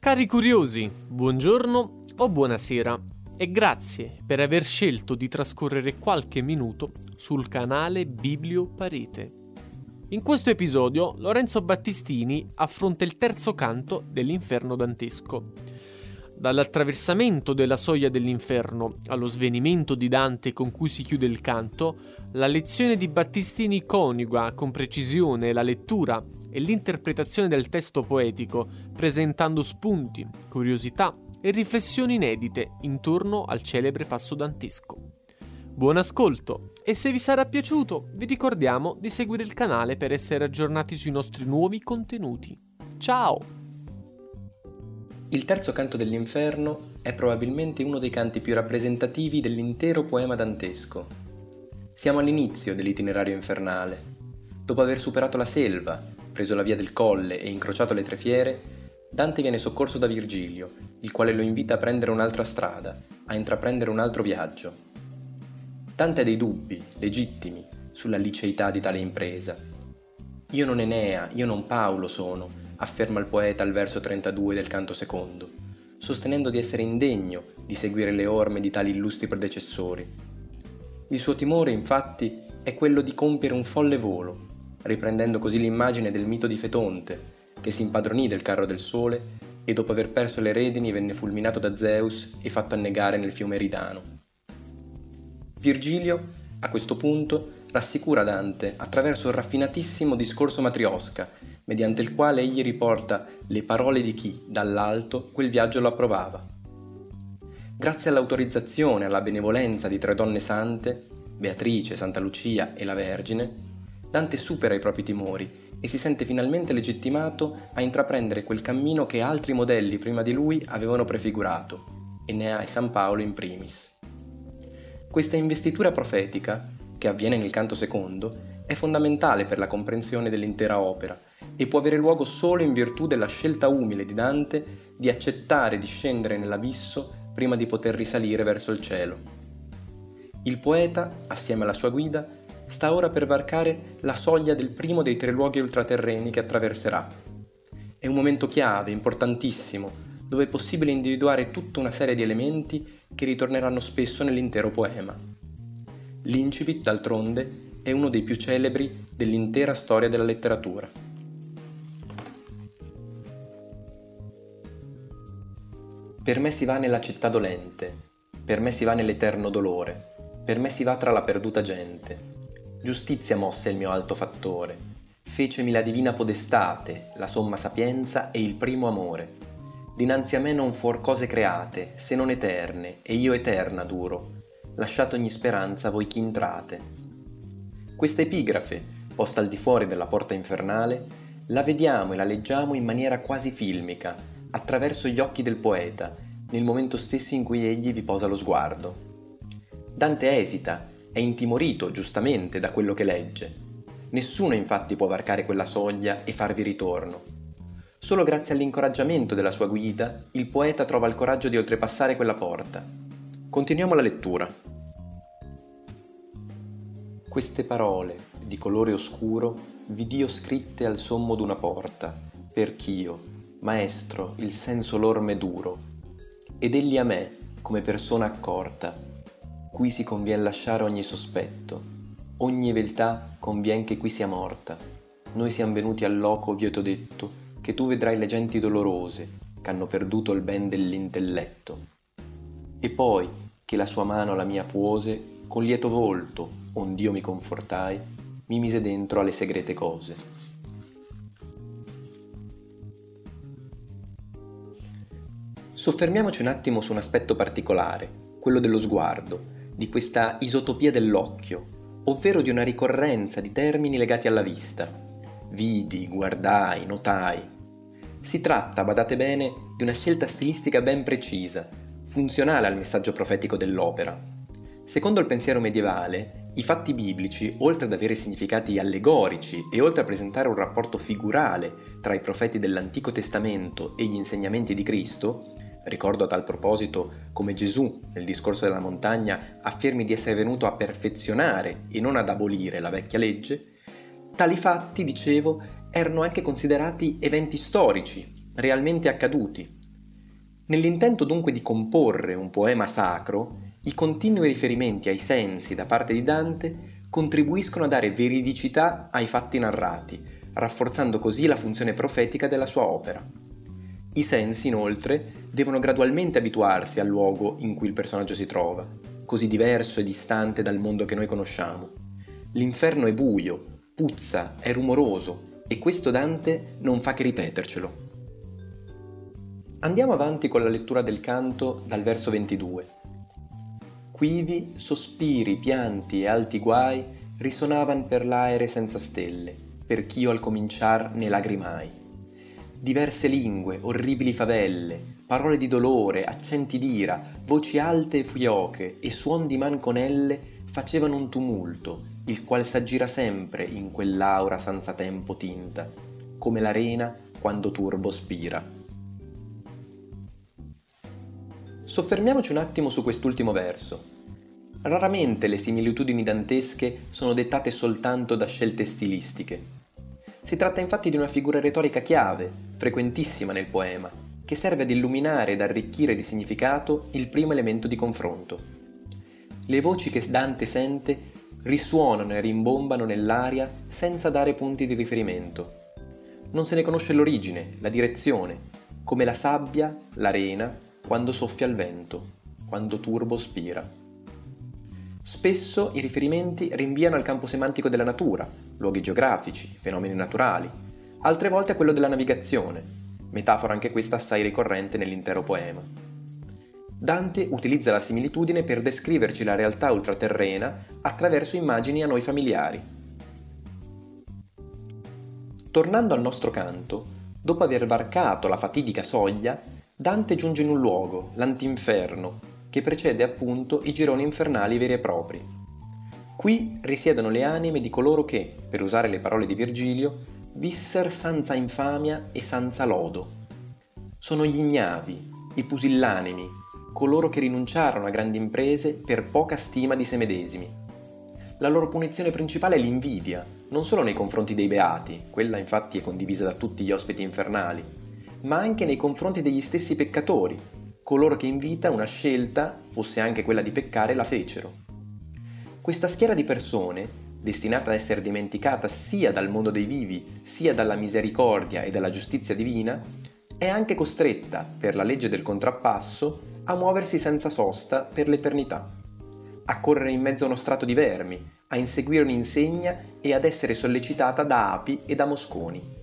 Cari curiosi, buongiorno o buonasera e grazie per aver scelto di trascorrere qualche minuto sul canale Biblio Parete. In questo episodio Lorenzo Battistini affronta il terzo canto dell'inferno dantesco. Dall'attraversamento della soglia dell'inferno allo svenimento di Dante con cui si chiude il canto, la lezione di Battistini coniuga con precisione la lettura e l'interpretazione del testo poetico, presentando spunti, curiosità e riflessioni inedite intorno al celebre passo dantesco. Buon ascolto e se vi sarà piaciuto vi ricordiamo di seguire il canale per essere aggiornati sui nostri nuovi contenuti. Ciao! Il terzo canto dell'inferno è probabilmente uno dei canti più rappresentativi dell'intero poema dantesco. Siamo all'inizio dell'itinerario infernale. Dopo aver superato la selva, preso la via del colle e incrociato le tre fiere, Dante viene soccorso da Virgilio, il quale lo invita a prendere un'altra strada, a intraprendere un altro viaggio. Dante ha dei dubbi, legittimi, sulla liceità di tale impresa. Io non Enea, io non Paolo sono, afferma il poeta al verso 32 del canto secondo, sostenendo di essere indegno di seguire le orme di tali illustri predecessori. Il suo timore, infatti, è quello di compiere un folle volo, riprendendo così l'immagine del mito di Fetonte, che si impadronì del carro del sole e dopo aver perso le redini venne fulminato da Zeus e fatto annegare nel fiume Eridano. Virgilio, a questo punto, rassicura Dante attraverso un raffinatissimo discorso matriosca, mediante il quale egli riporta le parole di chi, dall'alto, quel viaggio lo approvava. Grazie all'autorizzazione e alla benevolenza di tre donne sante, Beatrice, Santa Lucia e la Vergine, Dante supera i propri timori e si sente finalmente legittimato a intraprendere quel cammino che altri modelli prima di lui avevano prefigurato, e ne ha San Paolo in primis. Questa investitura profetica, che avviene nel canto secondo, è fondamentale per la comprensione dell'intera opera e può avere luogo solo in virtù della scelta umile di Dante di accettare di scendere nell'abisso prima di poter risalire verso il cielo. Il poeta, assieme alla sua guida, sta ora per varcare la soglia del primo dei tre luoghi ultraterreni che attraverserà. È un momento chiave, importantissimo, dove è possibile individuare tutta una serie di elementi che ritorneranno spesso nell'intero poema. L'incipit, d'altronde, è uno dei più celebri dell'intera storia della letteratura. Per me si va nella città dolente, per me si va nell'eterno dolore, per me si va tra la perduta gente, Giustizia mosse il mio alto fattore, fecemi la divina podestate, la somma sapienza e il primo amore. Dinanzi a me non fuor cose create, se non eterne, e io eterna duro. Lasciate ogni speranza voi chi intrate. Questa epigrafe, posta al di fuori della porta infernale, la vediamo e la leggiamo in maniera quasi filmica, attraverso gli occhi del poeta, nel momento stesso in cui egli vi posa lo sguardo. Dante esita è intimorito, giustamente, da quello che legge. Nessuno infatti può varcare quella soglia e farvi ritorno. Solo grazie all'incoraggiamento della sua guida, il poeta trova il coraggio di oltrepassare quella porta. Continuiamo la lettura. Queste parole, di colore oscuro, vidio scritte al sommo d'una porta, perch'io, maestro, il senso lor m'è duro, ed egli a me, come persona accorta, qui si convien lasciare ogni sospetto, ogni veltà convien che qui sia morta. Noi siamo venuti al loco ov'io t'ho detto, che tu vedrai le genti dolorose, ch'hanno perduto il ben dell'intelletto. E poi, che la sua mano la mia puose, con lieto volto, ond'io mi confortai, mi mise dentro alle segrete cose. Soffermiamoci un attimo su un aspetto particolare, quello dello sguardo, di questa isotopia dell'occhio, ovvero di una ricorrenza di termini legati alla vista. Vidi, guardai, notai. Si tratta, badate bene, di una scelta stilistica ben precisa, funzionale al messaggio profetico dell'opera. Secondo il pensiero medievale, i fatti biblici, oltre ad avere significati allegorici e oltre a presentare un rapporto figurale tra i profeti dell'Antico Testamento e gli insegnamenti di Cristo, Ricordo a tal proposito come Gesù, nel discorso della montagna, affermi di essere venuto a perfezionare e non ad abolire la vecchia legge, tali fatti, dicevo, erano anche considerati eventi storici, realmente accaduti, Nell'intento dunque di comporre un poema sacro, i continui riferimenti ai sensi da parte di Dante contribuiscono a dare veridicità ai fatti narrati, rafforzando così la funzione profetica della sua opera. I sensi, inoltre, devono gradualmente abituarsi al luogo in cui il personaggio si trova, così diverso e distante dal mondo che noi conosciamo. L'inferno è buio, puzza, è rumoroso e questo Dante non fa che ripetercelo. Andiamo avanti con la lettura del canto dal verso 22. Quivi sospiri, pianti e alti guai risonavan per l'aere senza stelle, per ch'io al cominciar ne lagrimai. Diverse lingue, orribili favelle, parole di dolore, accenti d'ira, voci alte e fioche e suon di manconelle facevano un tumulto, il qual s'aggira sempre in quell'aura senza tempo tinta, come l'arena quando turbo spira. Soffermiamoci un attimo su quest'ultimo verso. Raramente le similitudini dantesche sono dettate soltanto da scelte stilistiche. Si tratta infatti di una figura retorica chiave, frequentissima nel poema, che serve ad illuminare ed arricchire di significato il primo elemento di confronto. Le voci che Dante sente risuonano e rimbombano nell'aria senza dare punti di riferimento. Non se ne conosce l'origine, la direzione, come la sabbia, l'arena, quando soffia il vento, quando turbo spira. Spesso i riferimenti rinviano al campo semantico della natura, luoghi geografici, fenomeni naturali, altre volte a quello della navigazione, metafora anche questa assai ricorrente nell'intero poema. Dante utilizza la similitudine per descriverci la realtà ultraterrena attraverso immagini a noi familiari. Tornando al nostro canto, dopo aver varcato la fatidica soglia, Dante giunge in un luogo, l'antinferno, che precede appunto i gironi infernali veri e propri. Qui risiedono le anime di coloro che, per usare le parole di Virgilio, visser senza infamia e senza lodo. Sono gli ignavi, i pusillanimi, coloro che rinunciarono a grandi imprese per poca stima di se medesimi. La loro punizione principale è l'invidia, non solo nei confronti dei beati, quella infatti è condivisa da tutti gli ospiti infernali, ma anche nei confronti degli stessi peccatori, coloro che in vita una scelta, fosse anche quella di peccare, la fecero. Questa schiera di persone, destinata ad essere dimenticata sia dal mondo dei vivi, sia dalla misericordia e dalla giustizia divina, è anche costretta, per la legge del contrappasso, a muoversi senza sosta per l'eternità, a correre in mezzo a uno strato di vermi, a inseguire un'insegna e ad essere sollecitata da api e da mosconi.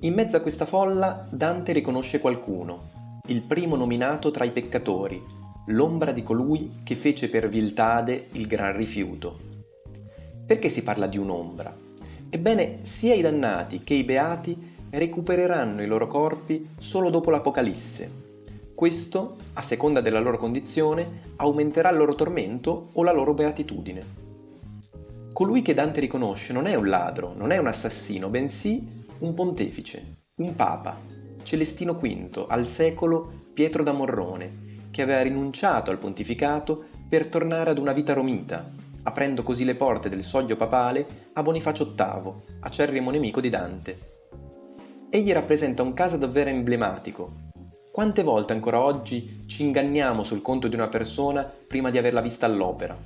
In mezzo a questa folla Dante riconosce qualcuno, il primo nominato tra i peccatori, l'ombra di colui che fece per viltade il gran rifiuto. Perché si parla di un'ombra? Ebbene, sia i dannati che i beati recupereranno i loro corpi solo dopo l'Apocalisse. Questo, a seconda della loro condizione, aumenterà il loro tormento o la loro beatitudine. Colui che Dante riconosce non è un ladro, non è un assassino, bensì un pontefice, un papa, Celestino V, al secolo Pietro da Morrone, che aveva rinunciato al pontificato per tornare ad una vita romita, aprendo così le porte del soglio papale a Bonifacio VIII, acerrimo nemico di Dante. Egli rappresenta un caso davvero emblematico. Quante volte ancora oggi ci inganniamo sul conto di una persona prima di averla vista all'opera?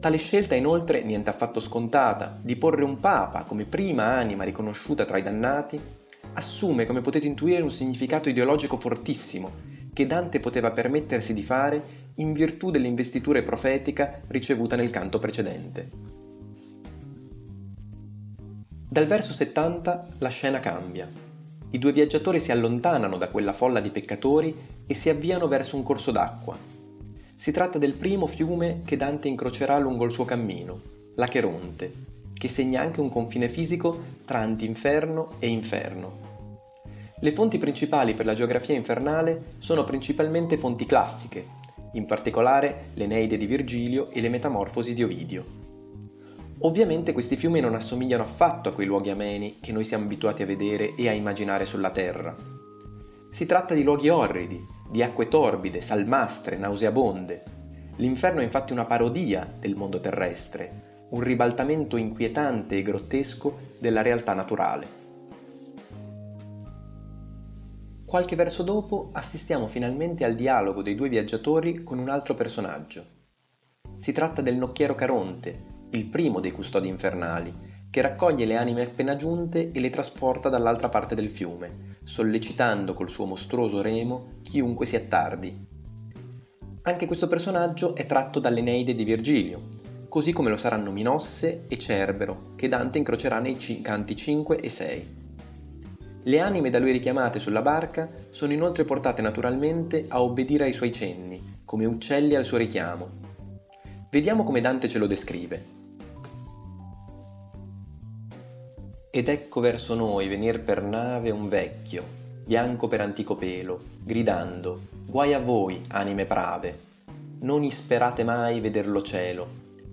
Tale scelta è inoltre niente affatto scontata di porre un papa come prima anima riconosciuta tra i dannati, assume, come potete intuire, un significato ideologico fortissimo che Dante poteva permettersi di fare in virtù dell'investitura profetica ricevuta nel canto precedente. Dal verso 70 la scena cambia. I due viaggiatori si allontanano da quella folla di peccatori e si avviano verso un corso d'acqua, si tratta del primo fiume che Dante incrocerà lungo il suo cammino, l'Acheronte, che segna anche un confine fisico tra antinferno e inferno. Le fonti principali per la geografia infernale sono principalmente fonti classiche, in particolare l'Eneide di Virgilio e le Metamorfosi di Ovidio. Ovviamente questi fiumi non assomigliano affatto a quei luoghi ameni che noi siamo abituati a vedere e a immaginare sulla Terra. Si tratta di luoghi orridi, di acque torbide, salmastre, nauseabonde. L'inferno è infatti una parodia del mondo terrestre, un ribaltamento inquietante e grottesco della realtà naturale. Qualche verso dopo assistiamo finalmente al dialogo dei due viaggiatori con un altro personaggio. Si tratta del nocchiero Caronte, il primo dei custodi infernali, che raccoglie le anime appena giunte e le trasporta dall'altra parte del fiume, sollecitando col suo mostruoso remo chiunque si attardi. Anche questo personaggio è tratto dall'Eneide di Virgilio, così come lo saranno Minosse e Cerbero, che Dante incrocerà nei canti 5 e 6. Le anime da lui richiamate sulla barca sono inoltre portate naturalmente a obbedire ai suoi cenni, come uccelli al suo richiamo. Vediamo come Dante ce lo descrive. Ed ecco verso noi venir per nave un vecchio, bianco per antico pelo, gridando, guai a voi, anime prave, non isperate mai veder lo cielo,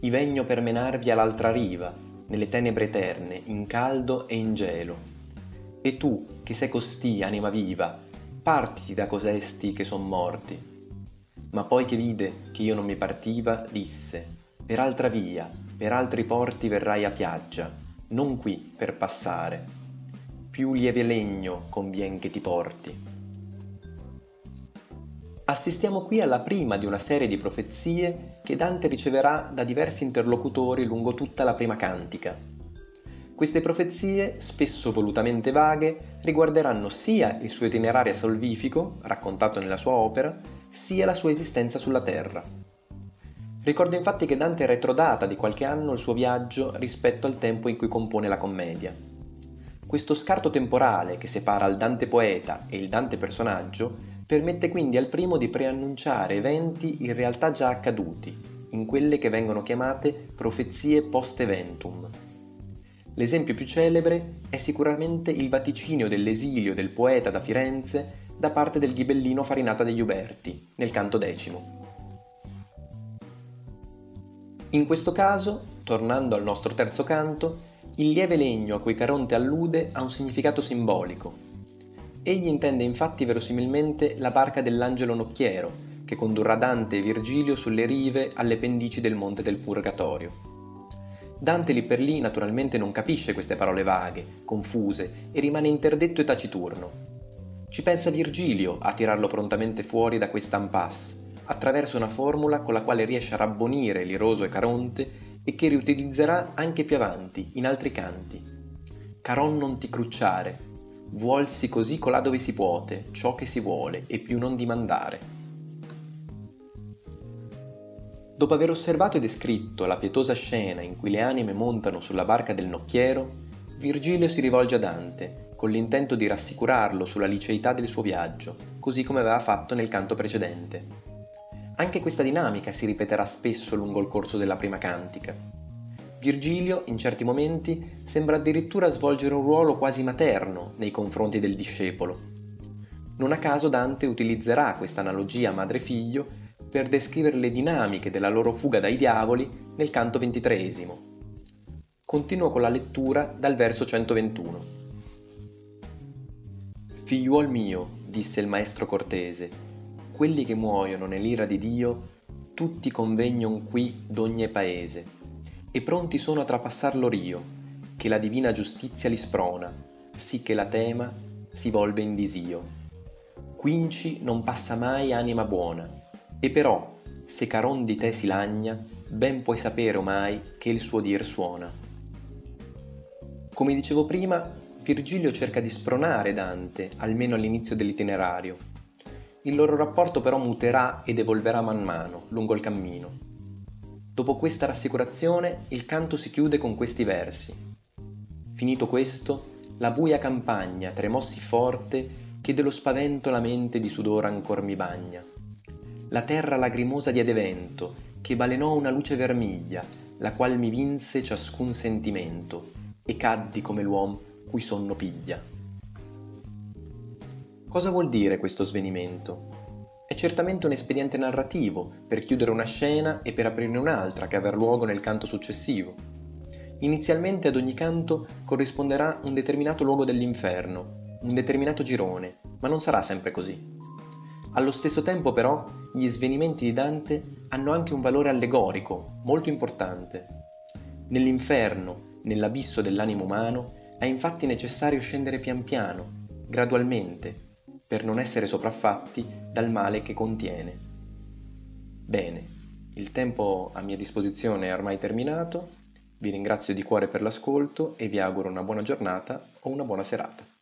i vegno per menarvi all'altra riva, nelle tenebre eterne, in caldo e in gelo e tu, che sei costì, anima viva, partiti da cosesti che son morti. Ma poi che vide che io non mi partiva, disse, per altra via, per altri porti verrai a piaggia, non qui per passare. Più lieve legno convien che ti porti. Assistiamo qui alla prima di una serie di profezie che Dante riceverà da diversi interlocutori lungo tutta la prima cantica, queste profezie, spesso volutamente vaghe, riguarderanno sia il suo itinerario salvifico, raccontato nella sua opera, sia la sua esistenza sulla Terra. Ricordo infatti che Dante retrodata di qualche anno il suo viaggio rispetto al tempo in cui compone la commedia. Questo scarto temporale che separa il Dante poeta e il Dante personaggio permette quindi al primo di preannunciare eventi in realtà già accaduti, in quelle che vengono chiamate profezie post-eventum. L'esempio più celebre è sicuramente il vaticinio dell'esilio del poeta da Firenze da parte del ghibellino Farinata degli Uberti, nel canto decimo. In questo caso, tornando al nostro terzo canto, il lieve legno a cui Caronte allude ha un significato simbolico. Egli intende infatti verosimilmente la barca dell'angelo nocchiero, che condurrà Dante e Virgilio sulle rive alle pendici del monte del Purgatorio. Dante lì per lì naturalmente non capisce queste parole vaghe, confuse, e rimane interdetto e taciturno. Ci pensa Virgilio a tirarlo prontamente fuori da questa impasse, attraverso una formula con la quale riesce a rabbonire l'iroso e Caronte e che riutilizzerà anche più avanti, in altri canti. Caron non ti crucciare, vuolsi così colà dove si puote, ciò che si vuole, e più non dimandare. Dopo aver osservato e descritto la pietosa scena in cui le anime montano sulla barca del nocchiero, Virgilio si rivolge a Dante, con l'intento di rassicurarlo sulla liceità del suo viaggio, così come aveva fatto nel canto precedente. Anche questa dinamica si ripeterà spesso lungo il corso della prima cantica. Virgilio, in certi momenti, sembra addirittura svolgere un ruolo quasi materno nei confronti del discepolo. Non a caso Dante utilizzerà questa analogia madre-figlio per descrivere le dinamiche della loro fuga dai diavoli nel canto ventitreesimo. Continuo con la lettura dal verso 121. Figliuol mio, disse il maestro cortese, quelli che muoiono nell'ira di Dio, tutti convegnon qui d'ogni paese, e pronti sono a trapassar l'orio, che la divina giustizia li sprona, sì che la tema si volve in disio. Quinci non passa mai anima buona, e però, se Caron di te si lagna, ben puoi sapere omai che il suo dir suona. Come dicevo prima, Virgilio cerca di spronare Dante, almeno all'inizio dell'itinerario. Il loro rapporto però muterà ed evolverà man mano, lungo il cammino. Dopo questa rassicurazione, il canto si chiude con questi versi. Finito questo, la buia campagna tremossi forte che dello spavento la mente di sudore ancor mi bagna la terra lagrimosa diede vento, che balenò una luce vermiglia, la qual mi vinse ciascun sentimento, e caddi come l'uom cui sonno piglia. Cosa vuol dire questo svenimento? È certamente un espediente narrativo per chiudere una scena e per aprirne un'altra che avrà luogo nel canto successivo. Inizialmente ad ogni canto corrisponderà un determinato luogo dell'inferno, un determinato girone, ma non sarà sempre così. Allo stesso tempo però gli svenimenti di Dante hanno anche un valore allegorico molto importante. Nell'inferno, nell'abisso dell'animo umano, è infatti necessario scendere pian piano, gradualmente, per non essere sopraffatti dal male che contiene. Bene, il tempo a mia disposizione è ormai terminato, vi ringrazio di cuore per l'ascolto e vi auguro una buona giornata o una buona serata.